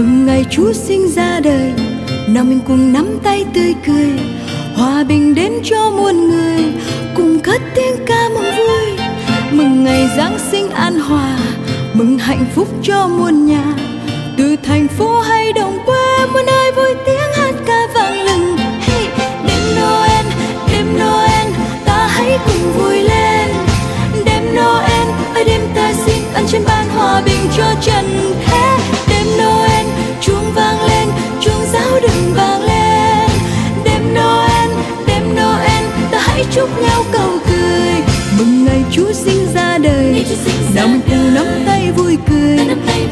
mừng ngày Chúa sinh ra đời. Nào mình cùng nắm tay tươi cười hòa bình đến cho muôn người cùng cất tiếng ca mừng vui. Mừng ngày giáng sinh an hòa mừng hạnh phúc cho muôn nhà. Từ thành phố hay đồng quê muôn nơi vui tiếng hát ca vang lừng. Hey, đêm Noel đêm Noel ta hãy cùng vui lên. Đêm Noel ơi đêm ta xin ăn trên ban hòa bình cho trần nào mình cùng nắm tay vui cười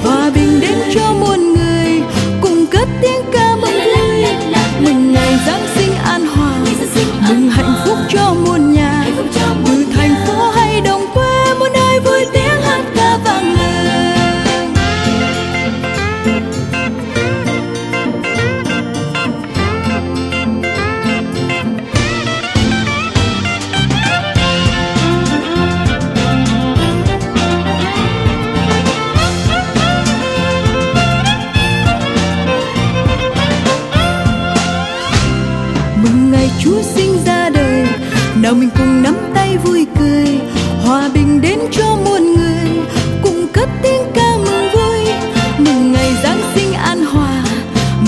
hòa bình đến cho muôn người. Cùng cất tiếng ca mừng vui. mừng ngày giáng sinh an hòa. Mừng hạnh nào mình cùng nắm tay vui cười, hòa bình đến cho muôn người, cùng cất tiếng ca mừng vui. Mừng ngày giáng sinh an hòa,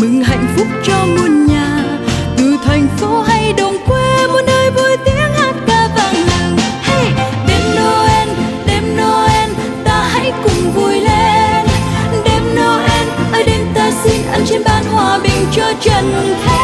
mừng hạnh phúc cho muôn nhà. Từ thành phố hay đồng quê, muôn nơi vui tiếng hát ca vang lừng hey, đêm Noel đêm Noel, ta hãy cùng vui lên. Đêm Noel, ơi đêm ta xin ăn trên ban hòa bình cho trần thế.